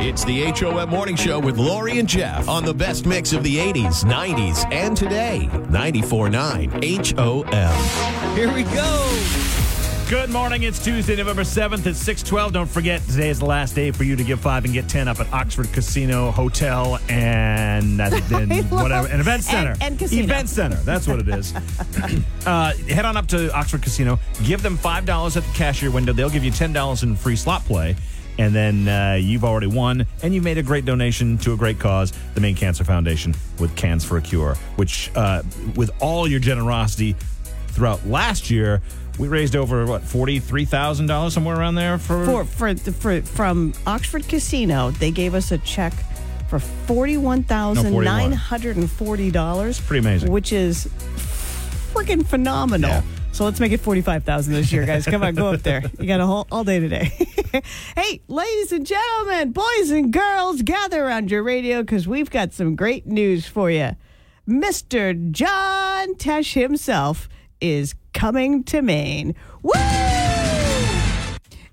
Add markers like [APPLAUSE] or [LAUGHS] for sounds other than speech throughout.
It's the HOM Morning Show with Lori and Jeff on the best mix of the 80s, 90s, and today. 94.9 HOM. Here we go. Good morning. It's Tuesday, November 7th at 612. Don't forget, today is the last day for you to get five and get 10 up at Oxford Casino Hotel and [LAUGHS] then whatever, an event center. And- and casino. Event center. That's what it is. [LAUGHS] uh, head on up to Oxford Casino. Give them $5 at the cashier window. They'll give you $10 in free slot play. And then uh, you've already won, and you've made a great donation to a great cause, the Maine Cancer Foundation, with Cans for a Cure, which, uh, with all your generosity throughout last year, we raised over what forty three thousand dollars somewhere around there for, For, for, for, from Oxford Casino, they gave us a check for $41,940. Pretty amazing. Which is freaking phenomenal. Yeah. So let's make it 45000 this year, guys. Come on, go up there. You got a whole all day today. [LAUGHS] hey, ladies and gentlemen, boys and girls, gather around your radio because we've got some great news for you. Mr. John Tesh himself is coming to Maine. Woo!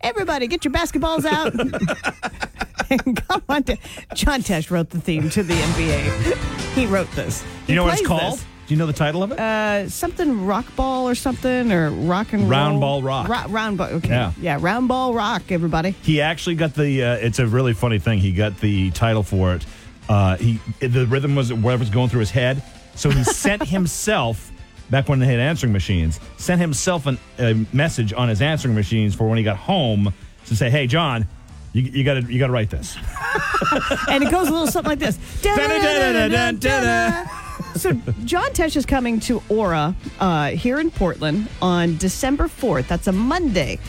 Everybody, get your basketballs out. [LAUGHS] and come on to. John Tesh wrote the theme to the NBA. He wrote this. Do you know what it's called? this. Do you know the title of it? Uh, something rock ball or something or rock and Round roll. ball rock. Ro- round ball. Okay. Yeah. Yeah. Round ball rock. Everybody. he actually got the. Uh, it's a really funny thing. He got the title for it. Uh, he the rhythm was whatever's going through his head. So he [LAUGHS] sent himself back when they had answering machines. Sent himself an, a message on his answering machines for when he got home to say, "Hey, John." You got to you got to write this. [LAUGHS] and it goes a little something like this. [LAUGHS] So John Tesh is coming to Aura uh, here in Portland on December 4th. That's a Monday.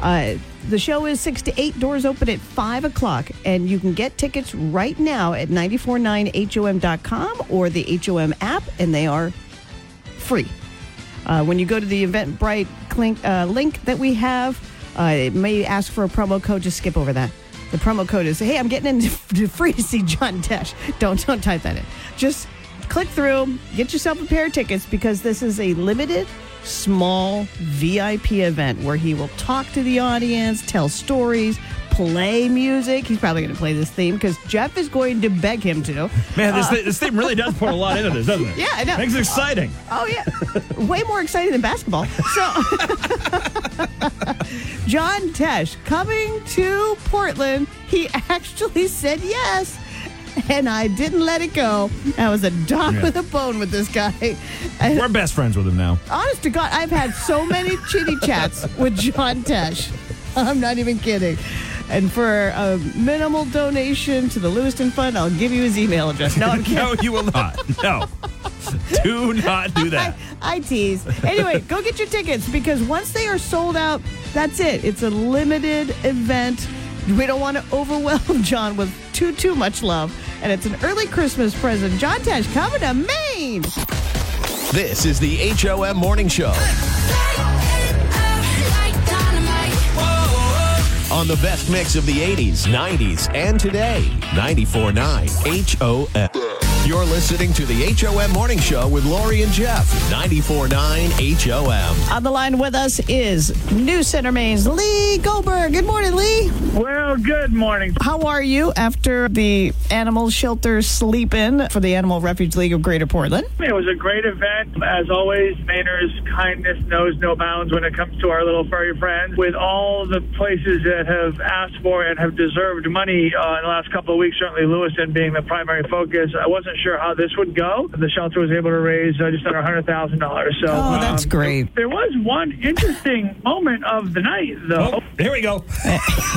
Uh, the show is 6 to 8, doors open at 5 o'clock, and you can get tickets right now at 949hom.com or the HOM app, and they are free. Uh, when you go to the Eventbrite link, uh, link that we have, uh, it may ask for a promo code. Just skip over that. The promo code is "Hey, I'm getting into [LAUGHS] free to see John Tesh." Don't don't type that in. Just click through, get yourself a pair of tickets because this is a limited, small VIP event where he will talk to the audience, tell stories, play music. He's probably going to play this theme because Jeff is going to beg him to. Man, this, uh, this thing really does put a lot into this, doesn't it? [LAUGHS] Yeah, I know. Makes it exciting. Oh, oh yeah, way more exciting than basketball. So, [LAUGHS] John Tesh coming to Portland. He actually said yes, and I didn't let it go. I was a dog Yeah. with a bone with this guy. We're best friends with him now. honest to God, I've had so many chitty chats with John Tesh. I'm not even kidding. And for a minimal donation to the Lewiston Fund, I'll give you his email address. No, I'm [LAUGHS] kidding. No, you will not. No. Do not do that. I, I tease. Anyway, go get your tickets because once they are sold out, that's it. It's a limited event. We don't want to overwhelm John with too too much love, and it's an early Christmas present. John Tesh coming to Maine. This is the HOM Morning Show on the best mix of the 80s, 90s, and today. 94.9 HOM. You're listening to the HOM Morning Show with Lori and Jeff. 94.9 HOM. On the line with us is NEWS CENTER Maine's Lee Goldberg. Good morning, Lee. Well, good morning. How are you after the animal shelter sleep in for the Animal Refuge League of Greater Portland? It was a great event. As always, Mainer's kindness knows no bounds when it comes to our little furry friends. With all the places that have asked for and have deserved money uh, in the last couple of weeks, certainly Lewiston being the primary focus, I wasn't sure how this would go. The shelter was able to raise uh, just under $100,000. So, Oh, that's um, great. There was one interesting moment of the night, though. Oh, here we go.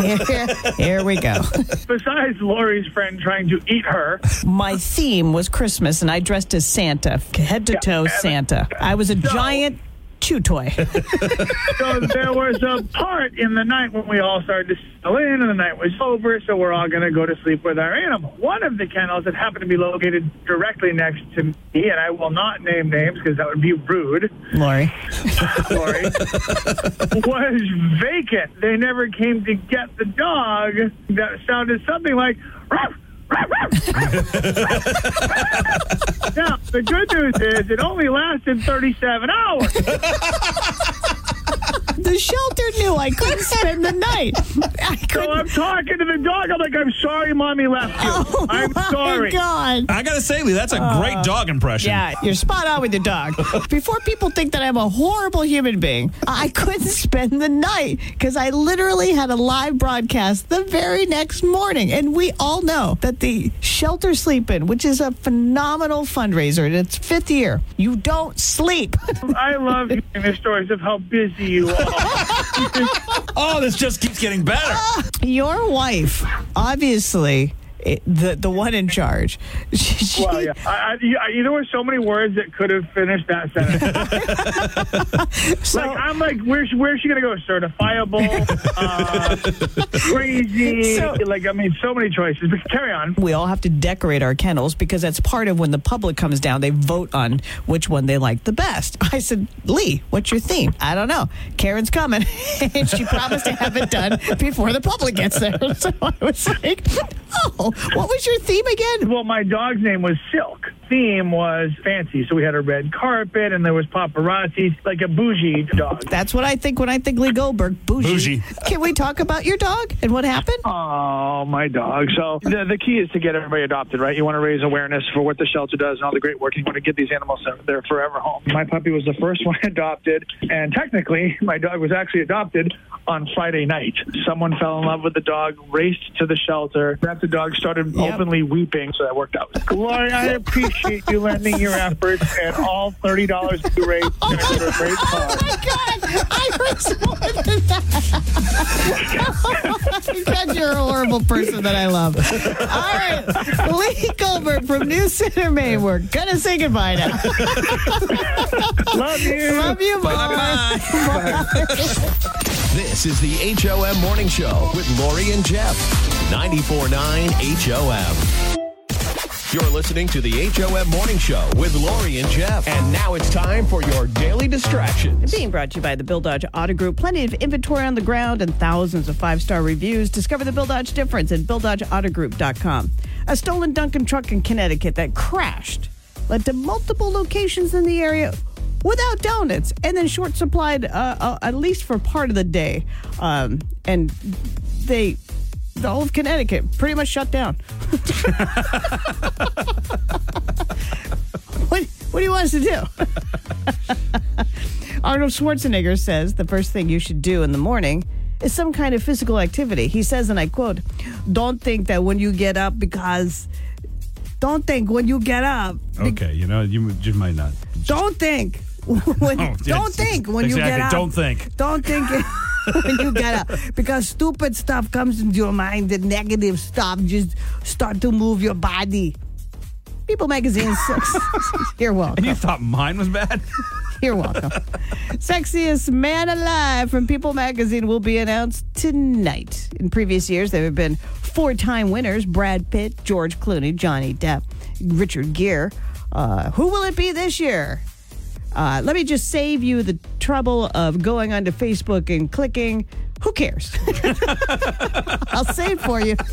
Here, [LAUGHS] [LAUGHS] here we go. Besides Lori's friend trying to eat her, My theme was Christmas, and I dressed as Santa, head to toe Santa. I was a giant chew toy. [LAUGHS] so there was a part in the night when we all started to settle in and the night was over, so we're all going to go to sleep with our animal. One of the kennels that happened to be located directly next to me, and I will not name names because that would be rude, Lori. [LAUGHS] sorry, was vacant. They never came to get the dog that sounded something like, "Ruff, ruff, ruff, ruff." [LAUGHS] now, the good news is it only lasted 37 hours. [LAUGHS] the shelter knew I couldn't spend the night. I So couldn't. I'm talking to the dog. I'm like, I'm sorry, mommy left you. Oh I'm sorry. Oh my sorry. God. I gotta say, Lee, that's a great uh, dog impression. Yeah, you're spot on with your dog. [LAUGHS] Before people think that I'm a horrible human being, I couldn't spend the night because I literally had a live broadcast the very next morning. And we all know that the Shelter Sleep In, which is a phenomenal fundraiser in its fifth year, you don't sleep. I love [LAUGHS] hearing the stories of how busy you are. [LAUGHS] Oh, this just keeps getting better. Your wife, obviously, it, the the one in charge. [LAUGHS] She, well, yeah. I, I, you, there were so many words that could have finished that sentence. [LAUGHS] so, like, I'm like, where's where's she gonna go? Certifiable, uh, [LAUGHS] crazy. So- like, I mean, so many choices. But carry on. we all have to decorate our kennels because that's part of when the public comes down. They vote on which one they like the best. I said, Lee, what's your theme? I don't know. Karen's coming, and she promised to have it done before the public gets there. So I was like, oh, what was your theme again? Well, my dog's name was Silk. Theme was fancy, so we had a red carpet and there was paparazzi, like a bougie dog. That's what I think when I think Lee Goldberg. Bougie. Bougie. Can we talk about your dog and what happened? Oh, my dog. So the, the key is to get everybody adopted, right? You want to raise awareness for what the shelter does and all the great work. You want to get these animals their- their forever home. My puppy was the first [LAUGHS] one adopted, and technically, my dog was actually adopted on Friday night. Someone fell in love with the dog, raced to the shelter. That the dog started Yep. openly weeping, so that worked out. Gloria, I appreciate you lending your efforts and all $30 you raised. Oh, to a great oh cause. my God! I was more than that. [LAUGHS] because you're a horrible person that I love. All right, Lee Goldberg from NEWS CENTER, Maine. We're gonna say goodbye now. Love you. Love you, bye. This is the HOM Morning Show with Lori and Jeff. 94.9 HOM. You're listening to the HOM Morning Show with Lori and Jeff. And now it's time for your daily distractions. Being brought to you by the Bill Dodge Auto Group. Plenty of inventory on the ground and thousands of five star reviews. Discover the Bill Dodge difference at BillDodgeAutoGroup.com. A stolen Dunkin' truck in Connecticut that crashed led to multiple locations in the area without donuts and then short supplied uh, uh, at least for part of the day. Um, and they. The whole of Connecticut pretty much shut down. [LAUGHS] what, what do you want us to do? [LAUGHS] Arnold Schwarzenegger says the first thing you should do in the morning is some kind of physical activity. He says, and I quote, Don't think that when you get up because. Don't think when you get up. Okay, you know, you just might not. Don't think. [LAUGHS] When, Oh, don't think when you get up. Don't think. Don't think [LAUGHS] when you get up. Because stupid stuff comes into your mind, the negative stuff just start to move your body. People magazine [LAUGHS] sucks. You're welcome. And you thought mine was bad? You're welcome. Sexiest man alive from People magazine will be announced tonight. In previous years, there have been four time winners Brad Pitt, George Clooney, Johnny Depp, Richard Gere. Uh, who will it be this year? Uh, let me just save you the trouble of going onto Facebook and clicking. Who cares? [LAUGHS] I'll save for you. [LAUGHS]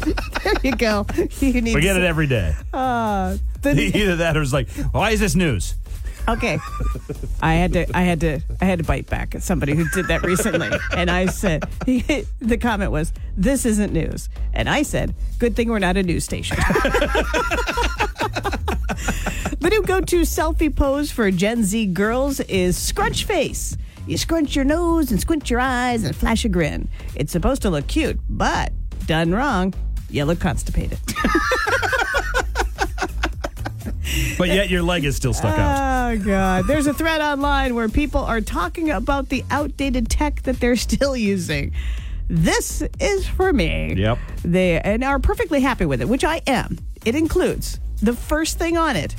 There you go. You need We get it every day. the- [LAUGHS] Either that or it's like, why is this news? Okay. I had to I had to I had to bite back at somebody who did that recently. And I said the comment was, This isn't news. And I said, Good thing we're not a news station. [LAUGHS] the new go-to selfie pose for Gen Z girls is scrunch face. You scrunch your nose and squint your eyes and flash a grin. It's supposed to look cute, but done wrong, you look constipated. [LAUGHS] But yet your leg is still stuck out. Oh God! There's a thread online where people are talking about the outdated tech that they're still using. This is for me. Yep. They and are perfectly happy with it, which I am. It includes the first thing on it: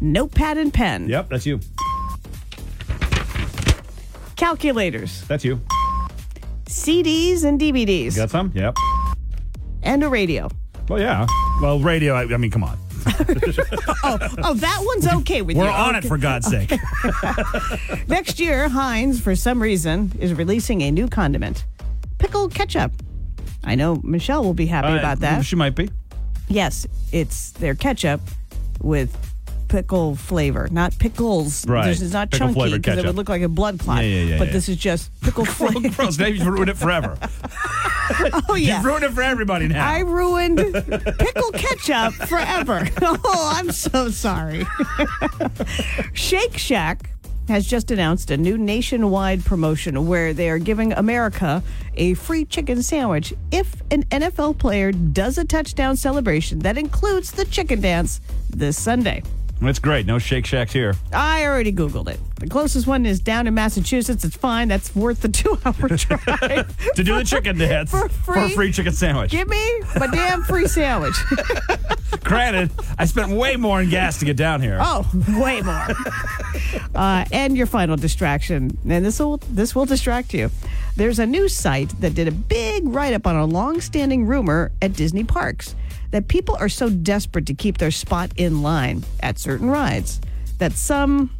notepad and pen, Yep, that's you. calculators, That's you. CDs and DVDs, Got some? Yep. and a radio. Well, yeah. Well, radio, I, I mean, come on. [LAUGHS] Oh, oh, that one's okay with you. We're you. on it, for God's sake. [LAUGHS] Next year, Heinz, for some reason, is releasing a new condiment: pickled ketchup. I know Michelle will be happy Uh, about that. She might be. Yes, it's their ketchup with pickle flavor, not pickles. Right. This is not Pickle chunky because it would look like a blood clot. Yeah, yeah, yeah, but yeah. this is just [LAUGHS] pickle flavor. Gross. Now you've ruined it forever. [LAUGHS] oh yeah. You've ruined it for everybody now. I ruined [LAUGHS] pickle ketchup forever. Oh, I'm so sorry. Shake Shack has just announced a new nationwide promotion where they are giving America a free chicken sandwich if an NFL player does a touchdown celebration that includes the chicken dance this Sunday. That's great. No Shake Shacks here. I already Googled it. The closest one is down in Massachusetts. It's fine. That's worth the two hour [LAUGHS] drive. To do the chicken dance For free. For a free? chicken sandwich. Give me my damn free sandwich. [LAUGHS] Granted, I spent way more in gas to get down here. Oh, way more. uh, and your final distraction, and this will this will distract you. There's a news site that did a big write up on a long-standing rumor at Disney parks that people are so desperate to keep their spot in line at certain rides that some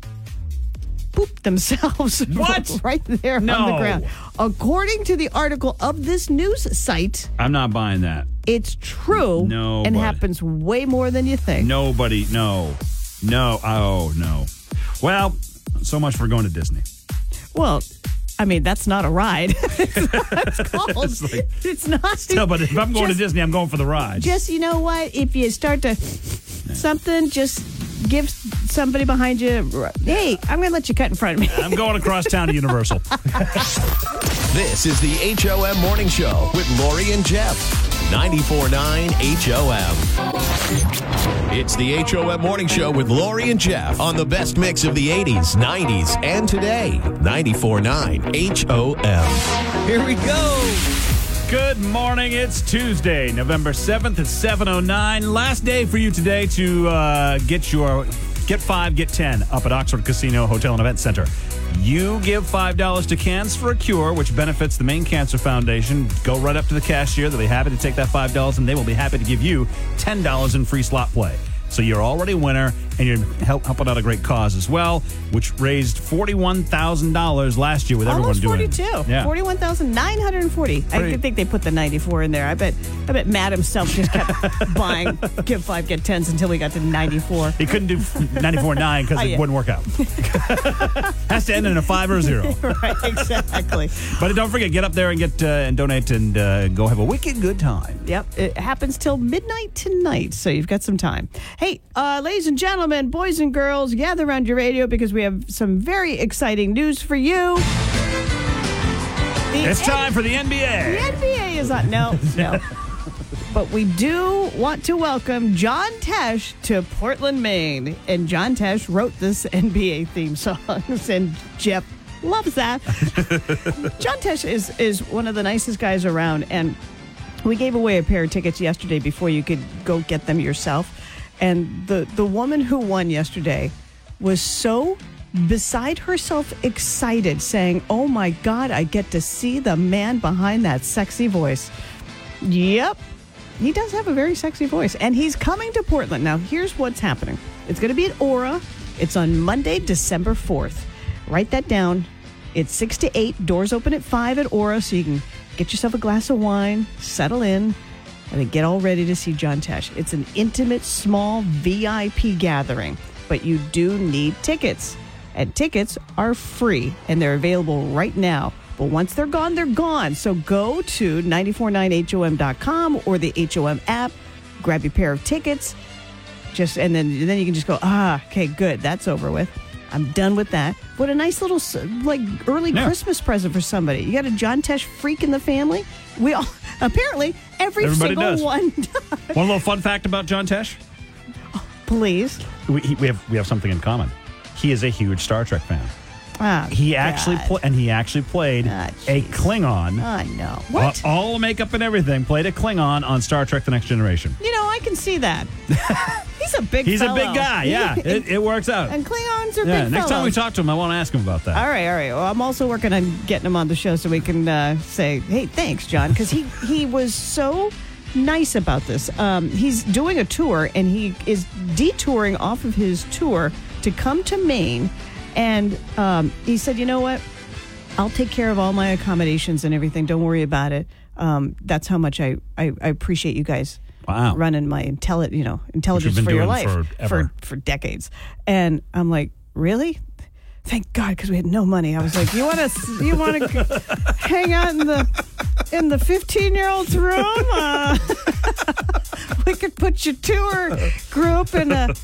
poop themselves [LAUGHS] What? right there on the ground. According to the article of this news site, I'm not buying that. it's true No, and happens way more than you think. Nobody, no. No, oh, no. Well, so much for going to Disney. Well, I mean, that's not a ride. [LAUGHS] it's not it's [LAUGHS] called. It's like- it's not. No, but if I'm going just, to Disney, I'm going for the ride. Just, you know what? If you start to something, just give somebody behind you, hey, I'm going to let you cut in front of me. I'm going across town to Universal. [LAUGHS] This is the HOM Morning Show with Lori and Jeff. 94.9 HOM. It's the HOM Morning Show with Lori and Jeff on the best mix of the 80s, 90s, and today. 94.9 HOM. Here we go. Good morning. It's Tuesday, November 7th at 7.09. Last day for you today to uh, get your get five, get 10 up at Oxford Casino Hotel and Event Center. You give $5 to Cans for a Cure, which benefits the Maine Cancer Foundation. Go right up to the cashier. They'll be happy to take that $5 and they will be happy to give you $10 in free slot play. So you're already a winner, and you're help, helping out a great cause as well, which raised forty-one thousand dollars last year with Almost everyone doing. 42. Yeah. 41,940. I Pretty- think they put the 94 in there. I bet I bet Matt himself just kept [LAUGHS] buying give 5 get 10s until we got to 94. He couldn't do 94.9 because [LAUGHS] Oh, it wouldn't work out. [LAUGHS] Has to end in a five or a zero. right, exactly. But don't forget, get up there and get uh, and donate and uh, go have a wicked good time. Yep, it happens till midnight tonight, so you've got some time. Hey, uh, ladies and gentlemen, boys and girls, gather around your radio because we have some very exciting news for you. The It's N- time for the NBA. The NBA. NBA is on. No, no. [LAUGHS] But we do want to welcome John Tesh to Portland, Maine. And John Tesh wrote this [LAUGHS] NBA theme song, [LAUGHS] and Jeff loves that. John Tesh is, is one of the nicest guys around, and we gave away a pair of tickets yesterday before you could go get them yourself. And the, the woman who won yesterday was so beside herself excited, saying, Oh my God, I get to see the man behind that sexy voice. Yep. He does have a very sexy voice, and he's coming to Portland. Now, here's what's happening it's going to be at Aura. It's on Monday, December 4th. Write that down. It's 6 to 8. Doors open at 5 at Aura, so you can get yourself a glass of wine, settle in, and then get all ready to see John Tesh. It's an intimate, small VIP gathering, but you do need tickets. And tickets are free, and they're available right now. But once they're gone, they're gone. So go to 949HOM.com or the HOM app, grab your pair of tickets, just and then then you can just go, ah, okay, good, that's over with. I'm done with that. What a nice little like early Yeah. Christmas present for somebody. You got a John Tesh freak in the family. We all [LAUGHS] apparently every Everybody single does. one. [LAUGHS] One little fun fact about John Tesh: Please, we, he- we have we have something in common. He is a huge Star Trek fan. Ah, He actually pla- and he actually played Ah, a. Klingon. I know what. All makeup and everything played a Klingon on Star Trek: The Next Generation. you know, I can see that. [LAUGHS] He's a big. He's a big guy. Yeah, [LAUGHS] it, it works out. and Klingons are Yeah, big next time we talk to him, I want to ask him about that. All right, all right. Well, I'm also working on getting him on the show so we can uh, say, "Hey, thanks, John," because he [LAUGHS] he was so nice about this. Um, he's doing a tour and he is detouring off of his tour to come to Maine, and um, he said, "You know what? I'll take care of all my accommodations and everything. Don't worry about it. Um, that's how much I, I I appreciate you guys." Wow. running my intelli- you know, intelligence for your life forever. for for decades. And I'm like, really? Thank God, because we had no money. I was like, you want to you want to hang out in the in the 15 year old's room? Uh, [LAUGHS] we could put your tour group in a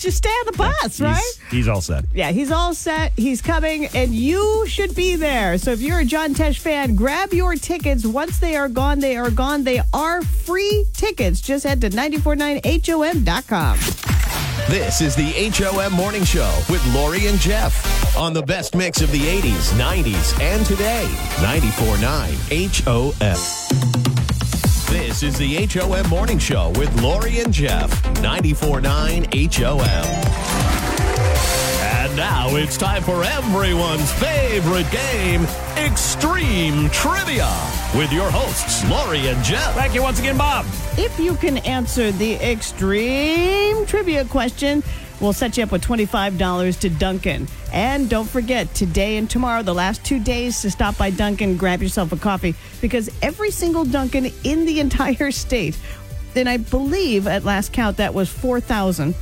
just stay on the bus, right? He's, he's all set. Yeah, he's all set. He's coming, and you should be there. So if you're a John Tesh fan, grab your tickets. Once they are gone, they are gone. They are free tickets. Just head to 949HOM.com. This is the HOM Morning Show with Lori and Jeff on the best mix of the 80s, 90s, and today. 94.9 HOM. This is the HOM Morning Show with Lori and Jeff. 94.9 HOM. And now it's time for everyone's favorite game, Extreme Trivia, with your hosts, Lori and Jeff. Thank you once again, Bob. If you can answer the extreme trivia question, we'll set you up with $25 to Dunkin'. And don't forget, today and tomorrow, the last two days to stop by Dunkin', grab yourself a coffee, because every single Dunkin' in the [LAUGHS] entire state, and I believe at last count that was 4,000.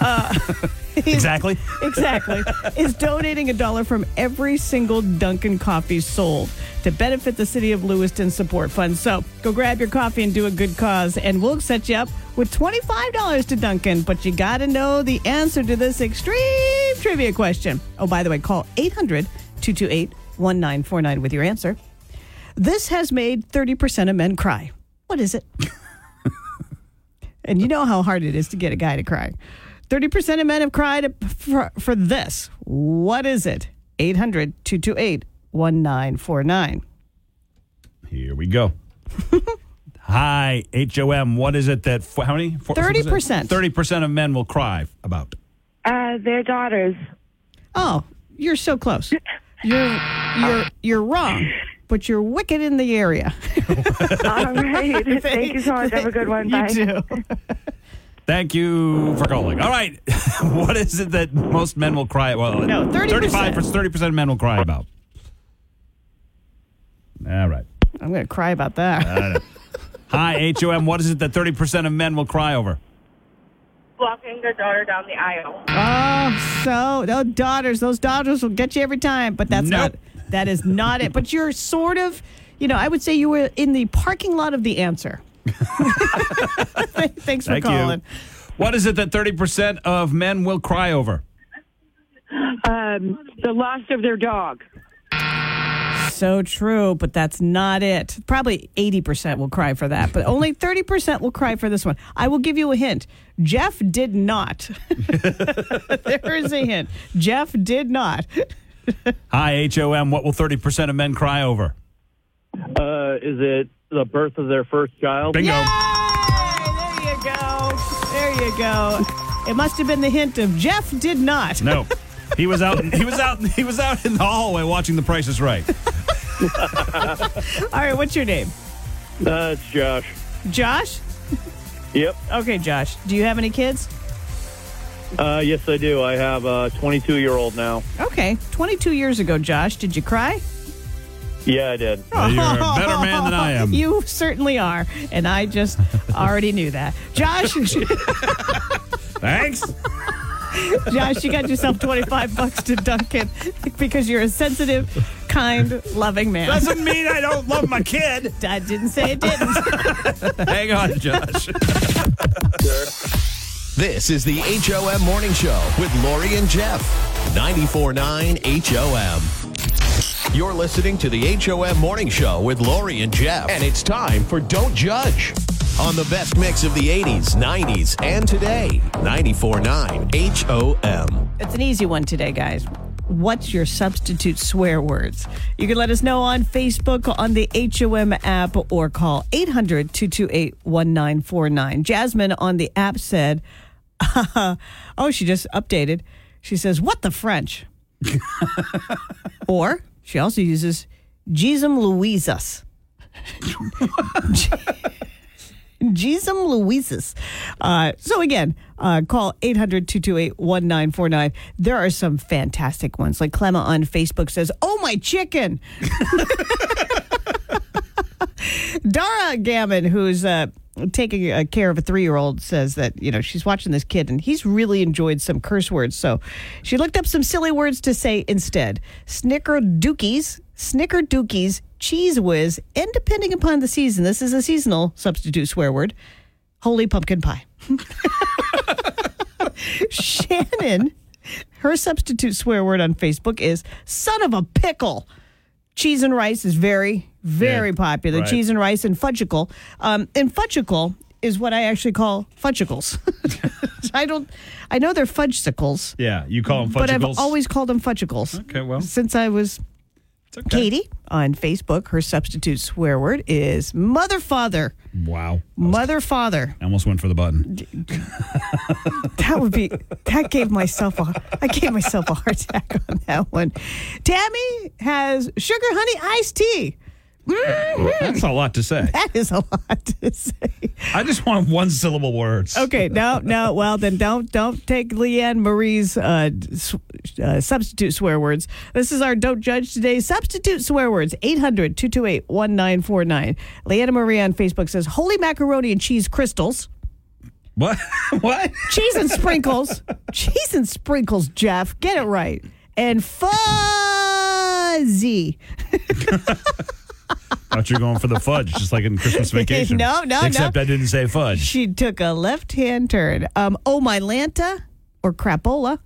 Uh, [LAUGHS] Exactly. [LAUGHS] exactly, is donating a dollar from every single Dunkin' coffee sold to benefit the city of Lewiston Support Fund. So go grab your coffee and do a good cause, and we'll set you up with $25 to Dunkin', But you got to know the answer to this extreme trivia question. Oh, by the way, call 800 228 1949 with your answer. This has made 30% of men cry. What is it? [LAUGHS] and you know how hard it is to get a guy to cry. 30% of men have cried for, for this. What is it? 800 228 1949. Here we go. [LAUGHS] Hi, HOM. What is it that, how many? 30%. 30% of men will cry about. Uh, their daughters. Oh, you're so close. You're you're you're wrong, but you're wicked in the area. All right. [LAUGHS] Thank you so much. Have a good one. Bye. You do. Thank you for calling. All right. [LAUGHS] what is it that most men will cry? Well, No, 30%. 35 30% of men will cry about. All right. I'm going to cry about that. Hi, HOM. What is it that 30% of men will cry over? Walking their daughter down the aisle. Oh, so those daughters, those daughters will get you every time, but that's Nope. not that is not it. But you're sort of, you know, I would say you were in the parking lot of the answer. [LAUGHS] [LAUGHS] Thanks for Thank calling. you. What is it that 30% of men will cry over? Um, the loss of their dog. So true, but that's not it. Probably 80% will cry for that, but only [LAUGHS] 30% will cry for this one. I will give you a hint. Jeff did not. [LAUGHS] there is a hint. Jeff did not. Hi, HOM. What will 30% of men cry over? Uh, is it the birth of their first child? Bingo. Yay! There you go. There you go. It must have been the hint of Jeff did not. No. He was out [LAUGHS] he was out he was out in the hallway watching The Price is Right. All right, what's your name? Uh, it's Josh. Josh? Yep. Okay, Josh. Do you have any kids? Uh, yes, I do. I have a 22 year old now. Okay. 22 years ago, Josh, did you cry? Yeah, I did. You're a better man than I [LAUGHS] am. You certainly are. And I just already knew that. Josh, [LAUGHS] Thanks. [LAUGHS] Josh, you got yourself 25 bucks to Dunkin' because you're a sensitive, kind, loving man. Doesn't mean I don't love my kid. I didn't say it didn't. [LAUGHS] Hang on, Josh. This is the HOM Morning Show with Lori and Jeff. 94.9 HOM. You're listening to the HOM Morning Show with Lori and Jeff. And it's time for Don't Judge on the best mix of the 80s, 90s, and today. 94.9 HOM. It's an easy one today, guys. What's your substitute swear words? You can let us know on Facebook, on the HOM app, or call 800 228 1949. Jasmine on the app said, [LAUGHS] Oh, she just updated. She says, What the French? [LAUGHS] or she also uses Gisum Louisus. [LAUGHS] Gisum Louises. Uh, so again, uh, call 800-228-1949. There are some fantastic ones. Like Clemma on Facebook says, oh, my chicken. [LAUGHS] Dara Gammon, who's uh, taking care of a three year old, says that, you know, she's watching this kid and he's really enjoyed some curse words. So she looked up some silly words to say instead Snicker Dookies, snickerdookies, snickerdookies, cheese whiz, and depending upon the season, this is a seasonal substitute swear word, holy pumpkin pie. [LAUGHS] Shannon, her substitute swear word on Facebook is son of a pickle. Cheese and rice is very, very Yeah, popular. right. Cheese and rice and fudgicle. Um, and fudgicle is what I actually call fudgicles. [LAUGHS] I don't, I know they're fudgesicles, Yeah, you call them but I've always called them fudgicles. Okay, well, Since I was okay. Katie on Facebook, her substitute swear word is mother father. Wow. Mother father. I almost went for the button. [LAUGHS] That would be that gave myself a I gave myself a heart attack on that one. Tammy has sugar honey iced tea. That's a lot to say. That is a lot to say. I just want one syllable words. Okay, no, no. Well, then don't don't take Leanne Marie's uh, uh, substitute swear words. This is our don't judge today substitute swear words. 800-228-1949. Leanna Marie on Facebook says holy macaroni and cheese crystals. What? [LAUGHS] what? Cheese and sprinkles. Cheese and sprinkles, Jeff. Get it right. And fuzzy. [LAUGHS] thought you were going for the fudge, just like in Christmas [LAUGHS] Vacation. No, no, Except no. I didn't say fudge. She took a left hand turn. Um, oh, my Lanta or crapola.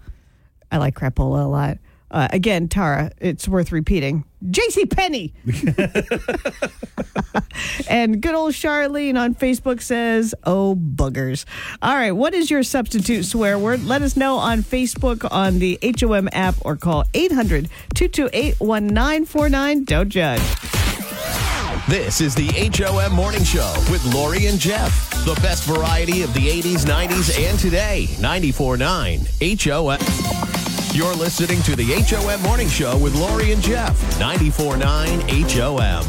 I like crapola a lot. Uh, again, Tara, it's worth repeating. J.C. Penney. [LAUGHS] and good old Charlene on Facebook says, "Oh buggers." All right, what is your substitute swear word? Let us know on Facebook on the HOM app or call 800-228-1949. Don't judge. This is the HOM Morning Show with Lori and Jeff. The best variety of the 80s, 90s, and today. 94.9 HOM. You're listening to the HOM Morning Show with Lori and Jeff. 94.9 HOM.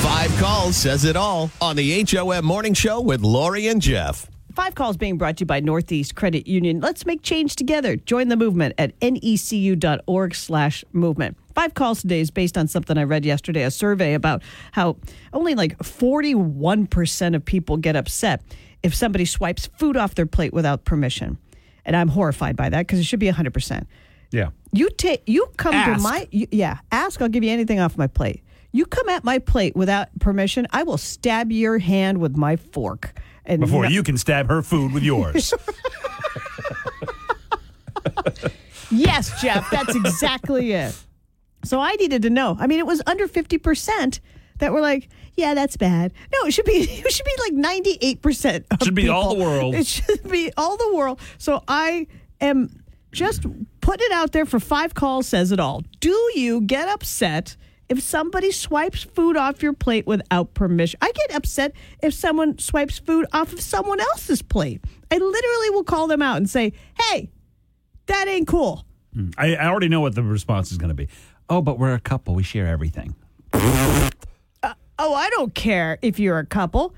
Five calls says it all on the HOM Morning Show with Lori and Jeff. Five calls being brought to you by Northeast Credit Union. Let's make change together. Join the movement at necu.org slash movement. Five calls today is based on something I read yesterday, a survey about how only like 41% of people get upset if somebody swipes food off their plate without permission. And I'm horrified by that because it should be 100%. Yeah. You take you come to my you, yeah, ask, I'll give you anything off my plate. You come at my plate without permission, I will stab your hand with my fork. And Before no- you can stab her food with yours. [LAUGHS] Yes, Jeff, that's exactly it. So I needed to know. I mean, it was under 50% that were like, yeah, that's bad. No, it should be [LAUGHS] it should be like 98% of Should be all the world. It should be all the world. So I am just putting it out there for five calls says it all. Do you get upset if somebody swipes food off your plate without permission? I get upset if someone swipes food off of someone else's plate. I literally will call them out and say, "Hey, that ain't cool." Hmm. I, I already know what the response is going to be. Oh, but we're a couple. We share everything. Uh, oh, I don't care if you're a couple.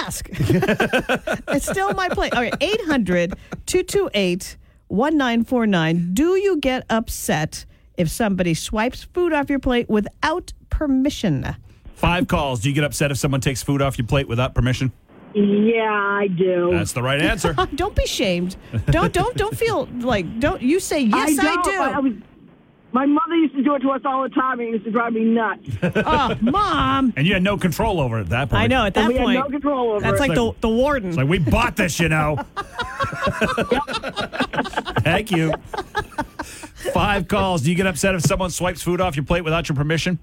Ask. [LAUGHS] it's still my plate. All right, 800 228 1949. Do you get upset if somebody swipes food off your plate without permission? Five calls. Do you get upset if someone takes food off your plate without permission? Yeah, I do. That's the right answer. [LAUGHS] Don't be shamed. Don't don't don't feel like don't you say yes I, don't, do. I was, my mother used to do it to us all the time, and it used to drive me nuts. [LAUGHS] oh, mom. and you had no control over it at that point. I know at that and we point. had no control over that's it. like the the warden. It's like, we bought this, you know. [LAUGHS] Thank you. Five calls. Do you get upset if someone swipes food off your plate without your permission?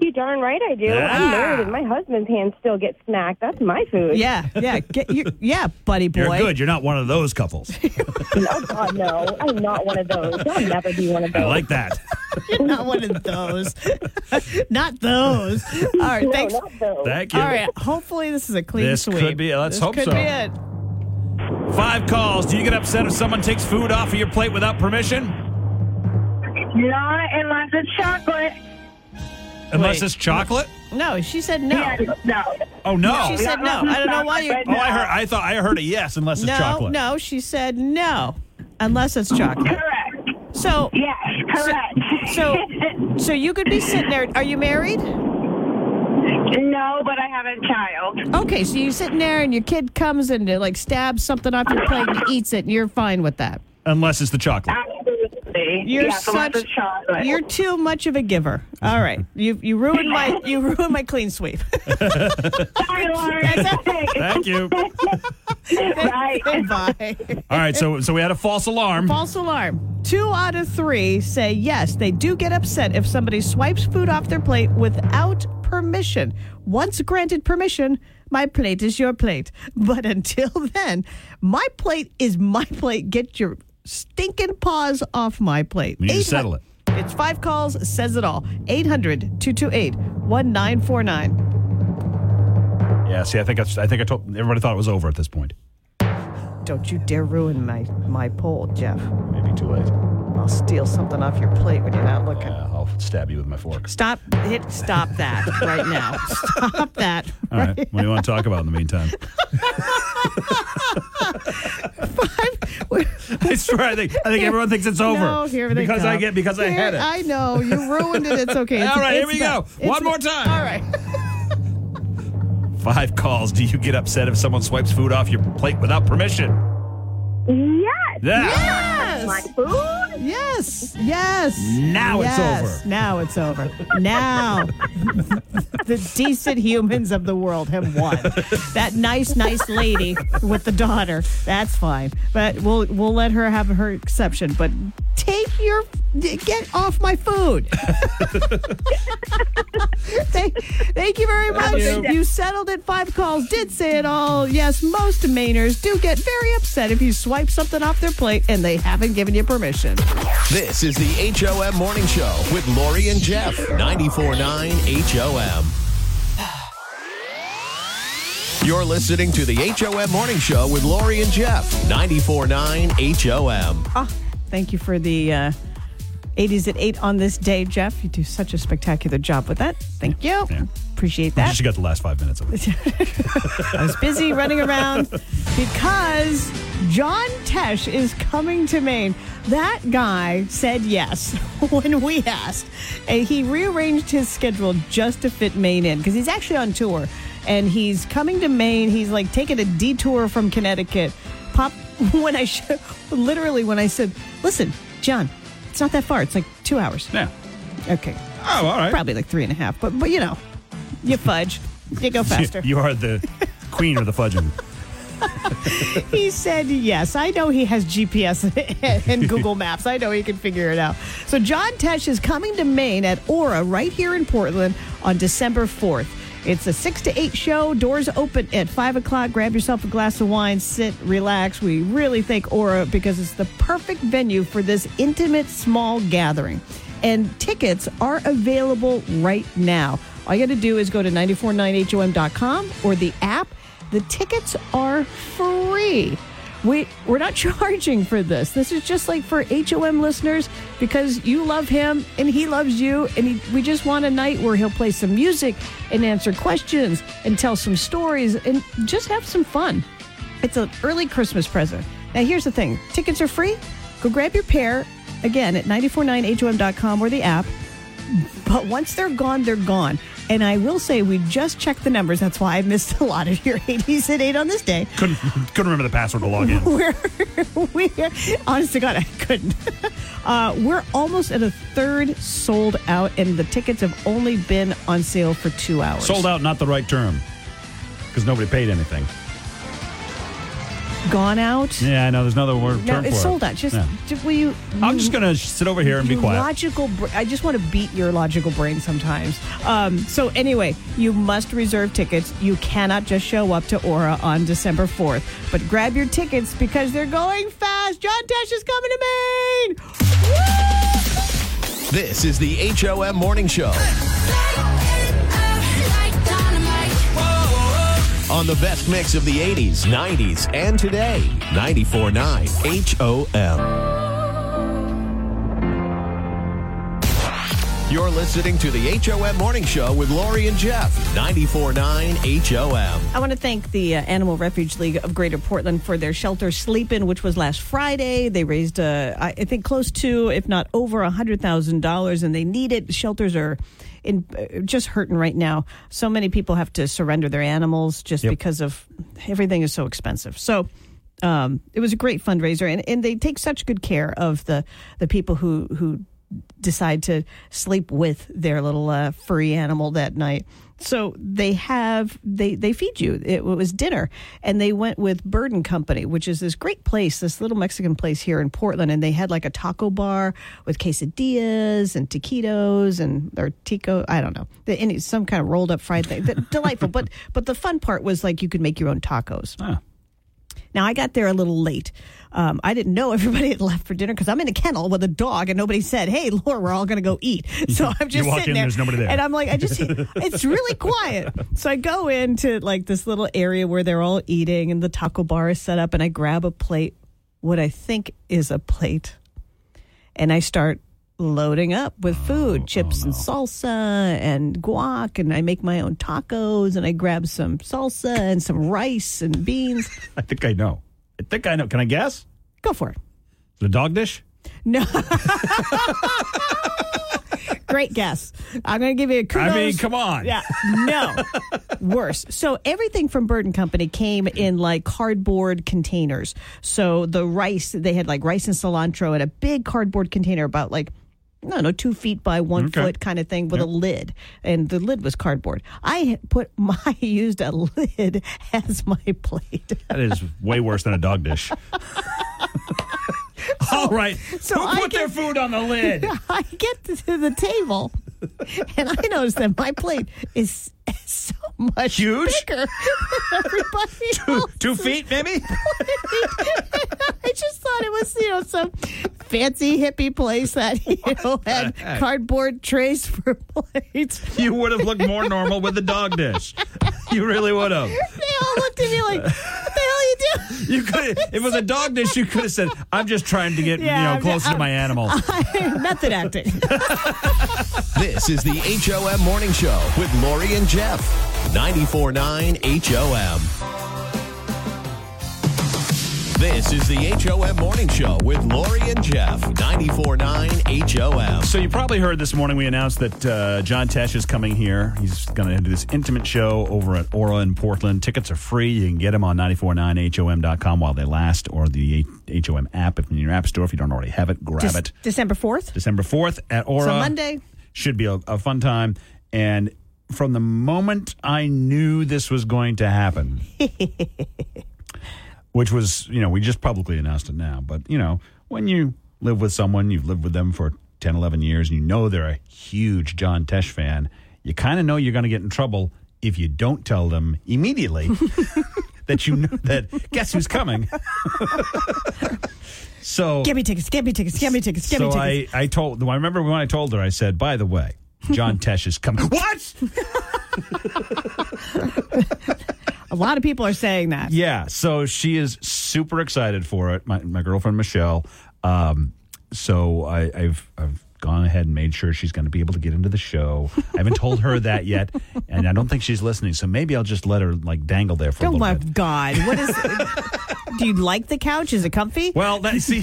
You darn right I do. Yeah. I'm married and my husband's hands still get smacked. That's my food. yeah, yeah, get you, yeah, buddy boy. You're good. You're not one of those couples. [LAUGHS] Oh, God, no. I'm not one of those. I'll never be one of those. I like that. [LAUGHS] You're not one of those. [LAUGHS] not those. All right, no, thanks. not those. Thank you. All right. Hopefully, this is a clean This sweep. could be- let's This hope could so. Be it. Five calls. Do you get upset if someone takes food off of your plate without permission? Not unless it's chocolate. Unless Wait. it's chocolate? No, she said no. Yeah, no. Oh no. She said no. I don't know why you. Oh, I heard. I thought I heard a yes. Unless it's No, chocolate. no. She said no, unless it's chocolate. Correct. So, Yes, correct. so, [LAUGHS] so you could be sitting there. Are you married? No, but I have a child. Okay, so you're sitting there and your kid comes and uh, like stabs something off your plate and eats it, and you're fine with that. Unless it's the chocolate. Absolutely. You're yeah, such lots chocolate. you're too much of a giver. All right, you you ruined my [LAUGHS] you ruined my clean sweep. [LAUGHS] Sorry, Lauren. Thank you. [LAUGHS] right. Bye. All right, so so we had a false alarm. False alarm. Two out of three say yes, they do get upset if somebody swipes food off their plate without permission. Once granted permission, my plate is your plate. But until then, my plate is my plate. Get your stinking paws off my plate. We need to 800 settle it. It's five calls, says it all. 800 228 1949. Yeah, see, I think I, I think I told everybody thought it was over at this point. Don't you dare ruin my, my poll, Jeff. Maybe too late. I'll steal something off your plate when you're not looking. Yeah, I'll stab you with my fork. Stop hit stop that right now. [LAUGHS] Stop that. All right. What do you want to talk about in the meantime? [LAUGHS] [LAUGHS] I swear, I think I think everyone thinks it's over. No, here they because I get because I had it. I know you ruined it. It's okay. It's, [LAUGHS] All right, here we go. One more time. All right. [LAUGHS] Five calls. Do you get upset if someone swipes food off your plate without permission? Yes. Yeah. Yes. My food? Yes. Yes. Now it's over. Now it's over. Now the decent humans of the world have won. That nice, nice lady with the daughter. That's fine. But we'll we'll let her have her exception. But take your get off my food. [LAUGHS] thank, thank you very much. you. settled it. Five calls did say it all. Yes, most Mainers do get very upset if you swipe something off their plate and they haven't given you permission. This is the HOM Morning Show with Lori and Jeff. 94.9 HOM. You're listening to the HOM Morning Show with Lori and Jeff. 94.9 HOM. Ah, thank you for the uh, 80s at 8 on this day, Jeff. You do such a spectacular job with that. Thank you. Yeah. Appreciate that. just got the last five minutes of it. [LAUGHS] I was busy running around because John Tesh is coming to Maine. That guy said yes [LAUGHS] when we asked. And he rearranged his schedule just to fit Maine in because he's actually on tour and he's coming to Maine. He's like taking a detour from Connecticut. Pop, [LAUGHS] when I sh- literally, when I said, listen, John, it's not that far. It's like two hours. Yeah. Okay. Oh, all right. Probably like three and a half, but, but you know, you [LAUGHS] fudge. You go faster. You are the queen of the fudging. [LAUGHS] He said yes. I know he has GPS and Google Maps. I know he can figure it out. So John Tesh is coming to Maine at Aura right here in Portland on December 4th. It's a six to eight show. Doors open at five o'clock. Grab yourself a glass of wine, sit, relax. We really thank Aura because it's the perfect venue for this intimate small gathering. And tickets are available right now. All you got to do is go to 949hom.com or the app. The tickets are free. We we're not [LAUGHS] charging for this. This is just like for HOM listeners because you love him and he loves you, and he, we just want a night where he'll play some music and answer questions and tell some stories and just have some fun. It's an early Christmas present. Now here's the thing: tickets are free. Go grab your pair again at 949hom.com or the app. But once they're gone, they're gone. And I will say, we just checked the numbers. That's why I missed a lot of your [LAUGHS] 80s at 8 on this day. Couldn't couldn't remember the password to log in. [LAUGHS] We're, we're honest to God, I couldn't. [LAUGHS] Uh, we're almost at a third sold out, and the tickets have only been on sale for two hours. Sold out, not the right term, because nobody paid anything. Gone out. Yeah, I know. There's another word No, term it's for sold it. out. Just, Yeah. just will you? I'm just gonna sit over here and be quiet. Logical. Br- I just want to beat your logical brain sometimes. Um, so anyway, you must reserve tickets. You cannot just show up to Aura on December 4th. But grab your tickets because they're going fast. John Tesh is coming to Maine. This is the HOM Morning Show on the best mix of the 80s, 90s, and today. 94.9 HOM. You're listening to the HOM Morning Show with Lori and Jeff. 94.9 HOM. I want to thank the uh, Animal Refuge League of Greater Portland for their shelter sleep in, which was last Friday. They raised, uh, I think, close to, if not over, $100,000, and they need it. Shelters are in uh, just hurting right now. So many people have to surrender their animals just Yep. because of everything is so expensive. So um, it was a great fundraiser, and, and they take such good care of the the people who who decide to sleep with their little uh, furry animal that night. So they have they they feed you. It was dinner, and they went with Bird and Company, which is this great place, this little Mexican place here in Portland, and they had like a taco bar with quesadillas and taquitos and or tico. I don't know, any, some kind of rolled up fried thing. [LAUGHS] Delightful, but but the fun part was like you could make your own tacos. Now I got there a little late. Um, I didn't know [LAUGHS] everybody had left for dinner because I'm in a kennel with a dog, and nobody said, "Hey, Laura, we're all going to go eat." [LAUGHS] So I'm just sitting in, there, there's nobody there. and I'm like, I just, [LAUGHS] it's really quiet. So I go into like this little area where they're all eating, and the taco bar is set up, and I grab a plate, what I think is a plate, and I start loading up with food, oh, chips oh, and salsa and guac, and I make my own tacos, and I grab some salsa and some rice and beans. [LAUGHS] I think I know. I think I know. Can I guess? Go for it. The dog dish? No. [LAUGHS] Great guess. I'm going to give you a kudos. I mean, come on. Yeah, no. [LAUGHS] Worse. So everything from Bird and Company came in like cardboard containers. So the rice, they had like rice and cilantro in a big cardboard container about like, I don't know, two feet by one Okay. foot kind of thing with a lid. And the lid was cardboard. I put [LAUGHS] my, used a lid as my plate. That is way worse than a dog dish. [LAUGHS] All right. so Who I put their food on the lid? [LAUGHS] I get to the table [LAUGHS] and I noticed that my plate is so much Huge? bigger than everybody [LAUGHS] else. Two feet, maybe? [LAUGHS] I just thought it was, you know, some fancy hippie place that, you know, had cardboard trays for plates. You would have looked more normal with the dog dish. [LAUGHS] You really would have. They all looked at me like, what the hell are you doing? You could if it was a dog dish, you could have said, I'm just trying to get Yeah, you know I'm- closer to I'm- my animal. [LAUGHS] Method acting. [LAUGHS] This is the HOM Morning Show with Lori and Jeff. 94.9 HOM. This is the HOM Morning Show with Lori and Jeff. 94.9 HOM. So you probably heard this morning we announced that uh, John Tesh is coming here. He's going to do this intimate show over at Aura in Portland. Tickets are free. You can get them on 949hom.com while they last or the HOM app if in your app store. If you don't already have it, grab Just it. December 4th. December 4th at Aura. So Monday. Should be a, a fun time. And from the moment I knew this was going to happen, [LAUGHS] which was, you know, we just publicly announced it now, but, you know, when you live with someone, you've lived with them for 10, 11 years, and you know they're a huge John Tesh fan, you kind of know you're going to get in trouble if you don't tell them immediately [LAUGHS] that you know that guess who's coming. [LAUGHS] so Get me tickets, get me tickets, get me tickets, get me so tickets. I, I told, I remember when I told her, I said, by the way, John [LAUGHS] Tesh is coming. what? A lot of people are saying that. Yeah. So she is super excited for it. My, my girlfriend, Michelle. Um, so I, I've, I've gone ahead and made sure she's going to be able to get into the show. I haven't told her that yet. And I don't think she's listening. So maybe I'll just let her like dangle there for a Oh little my bit. God! What is? [LAUGHS] [LAUGHS] do you like the couch? Is it comfy? Well, that, see,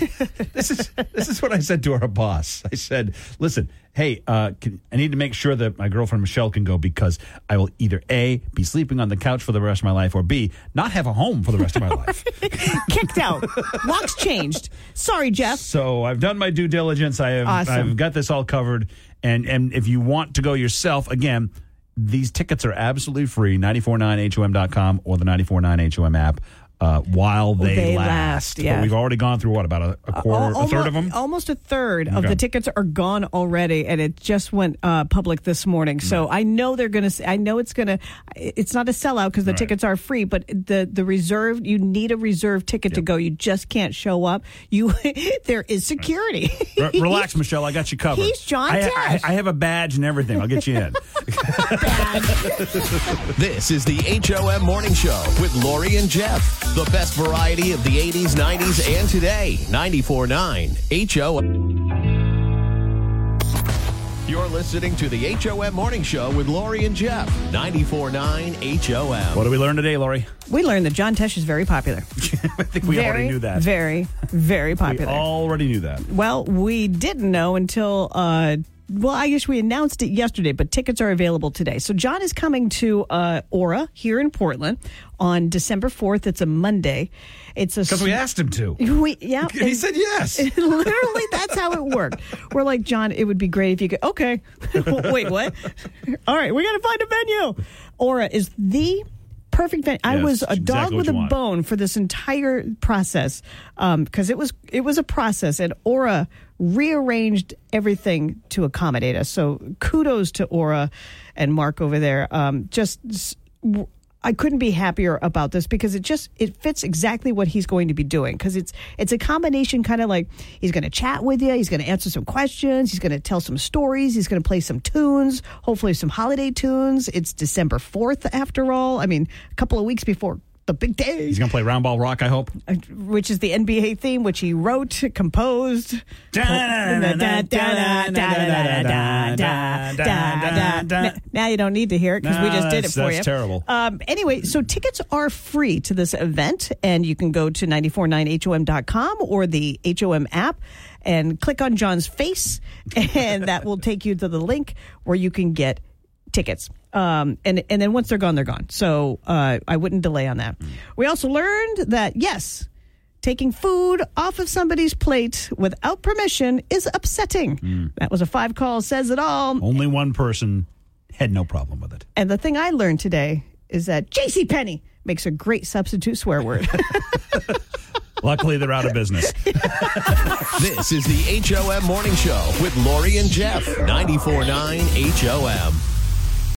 this is this is what I said to our boss. I said, "Listen, hey, uh, can, I need to make sure that my girlfriend Michelle can go because I will either a be sleeping on the couch for the rest of my life, or b not have a home for the rest of my life." [LAUGHS] Kicked out. Locks changed. Sorry, Jeff. so I've done my due diligence. I have Awesome. I've got this all covered. And and if you want to go yourself, again, these tickets are absolutely free. 949hom.com or the 949hom app. Uh, while they, They last, last, yeah. But we've already gone through what about a, a quarter, Al- a third of them. Almost a third of the tickets are gone already, and it just went uh, public this morning. So I know they're going to. I know it's going to. It's not a sellout because the Right. tickets are free, but the the reserve. You need a reserve ticket to go. You just can't show up. You [LAUGHS] there is security. Re- relax, [LAUGHS] Michelle. I got you covered. He's John I, I, I have a badge and everything. I'll get you in. [LAUGHS] [LAUGHS] This is the HOM Morning Show with Lori and Jeff. The best variety of the 80s, 90s, and today. 94.9 HOM. You're listening to the HOM Morning Show with Lori and Jeff. 94.9 HOM. what do we learn today, Lori? we learned that John Tesh is very popular. [LAUGHS] I think we very, already knew that. Very, very popular. we popular. already knew that. Well, we didn't know until uh, well, I guess we announced it yesterday, but tickets are available today. So John is coming to uh, Aura here in Portland on December 4th. It's a Monday. It's a Because we asked him to. We, yeah. [LAUGHS] He and- said yes. [LAUGHS] Literally, that's how it worked. We're like, John, it would be great if you could. Okay. [LAUGHS] Wait, what? All right, we got to find a venue. Aura is the perfect venue. I was a exactly dog with a want. bone for this entire process because it was it was a process, and Aura rearranged everything to accommodate us. So kudos to Aura and Mark over there. Um, just. I couldn't be happier about this because it just it fits exactly what he's going to be doing because it's it's a combination kind of like he's going to chat with you, he's going to answer some questions, he's going to tell some stories, he's going to play some tunes, hopefully some holiday tunes. It's December 4th after all. I mean, a couple of weeks before the big day, He's going to play Roundball Rock, I hope. uh, which is the NBA theme which he wrote, composed. Now you don't need to hear it because we just did it that's- for that's you. terrible. Um, anyway, so tickets are free to this event, and you can go to 949HOM.com or the HOM app and click on John's face, and that will take you to the link where you can get tickets. Um, and and then once they're gone, they're gone. So uh, I wouldn't delay on that. We also learned that yes, taking food off of somebody's plate without permission is upsetting. That was a five call says it all. Only one person had no problem with it. And the thing I learned today is that J.C. Penney makes a great substitute swear word. [LAUGHS] Luckily, they're out of business. [LAUGHS] This is the HOM Morning Show with Lori and Jeff. 94.9 HOM.